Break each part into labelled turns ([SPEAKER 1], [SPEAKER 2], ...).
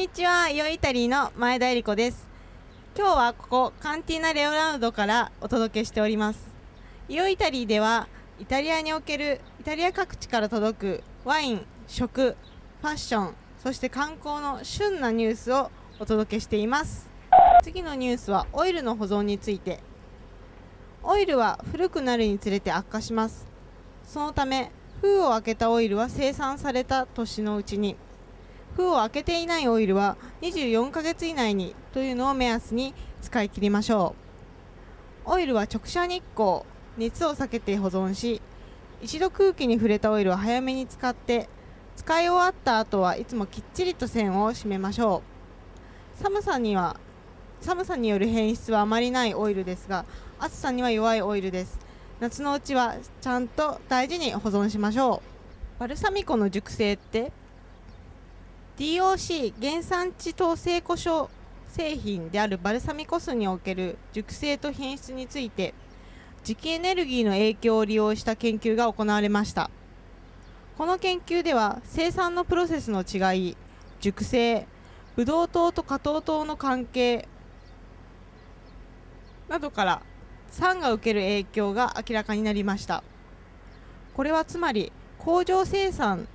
[SPEAKER 1] にちはイオイタリーの前田恵理子です。今日はここカンティーナ・レオナルドからお届けしております。イオイタリーではイタリアにおけるイタリア各地から届くワイン食ファッションそして観光の旬なニュースをお届けしています。次のニュースはオイルの保存について。オイルは古くなるにつれて悪化します。そのため封を開けたオイルは生産された年のうちに封を開けていないオイルは24ヶ月以内にというのを目安に使い切りましょう。オイルは直射日光熱を避けて保存し一度空気に触れたオイルは早めに使って使い終わった後はいつもきっちりと線を締めましょう。寒さには寒さによる変質はあまりないオイルですが暑さには弱いオイルです。夏のうちはちゃんと大事に保存しましょう。バルサミコの熟成って DOC 原産地統制故障製品であるバルサミコ酢における熟成と品質について磁気エネルギーの影響を利用した研究が行われました。この研究では生産のプロセスの違い熟成ブドウ糖と果糖糖の関係などから酸が受ける影響が明らかになりました。これはつまり工場生産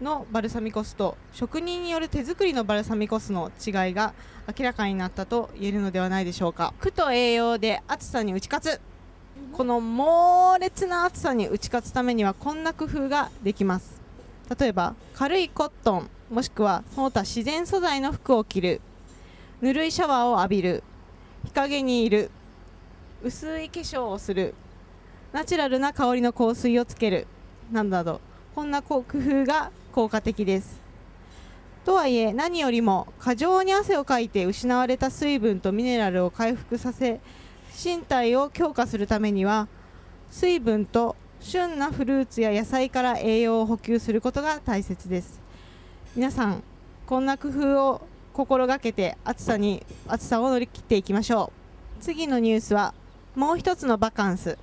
[SPEAKER 1] のバルサミコ酢と職人による手作りのバルサミコ酢の違いが明らかになったと言えるのではないでしょうか。苦と栄養で暑さに打ち勝つ。この猛烈な暑さに打ち勝つためにはこんな工夫ができます。例えば軽いコットンもしくはその他自然素材の服を着る。ぬるいシャワーを浴びる。日陰にいる。薄い化粧をする。ナチュラルな香りの香水をつける。などなどこんな工夫が効果的です。とはいえ何よりも過剰に汗をかいて失われた水分とミネラルを回復させ身体を強化するためには水分と旬なフルーツや野菜から栄養を補給することが大切です。皆さんこんな工夫を心がけて暑さに暑さを乗り切っていきましょう。次のニュースはもう一つのバカンス。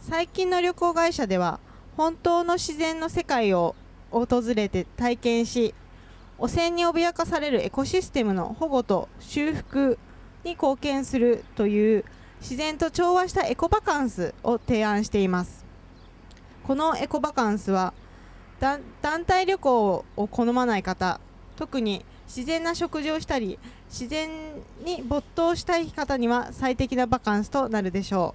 [SPEAKER 1] 最近の旅行会社では本当の自然の世界を訪れて体験し汚染に脅かされるエコシステムの保護と修復に貢献するという自然と調和したエコバカンスを提案しています。このエコバカンスは団体旅行を好まない方特に自然な食事をしたり自然に没頭したい方には最適なバカンスとなるでしょ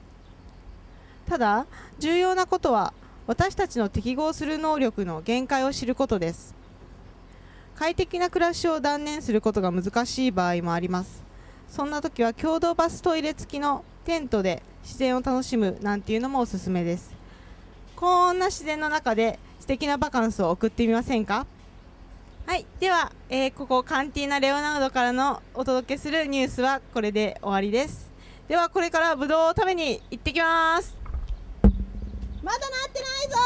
[SPEAKER 1] う。ただ重要なことは私たちの適合する能力の限界を知ることです。快適な暮らしを断念することが難しい場合もあります。そんな時は共同バストイレ付きのテントで自然を楽しむなんていうのもおすすめです。こんな自然の中で素敵なバカンスを送ってみませんか？はいでは、えー、ここカンティーナ・レオナルドからのお届けするニュースはこれで終わりです。ではこれからブドウを食べに行ってきます。
[SPEAKER 2] まだなってない。哥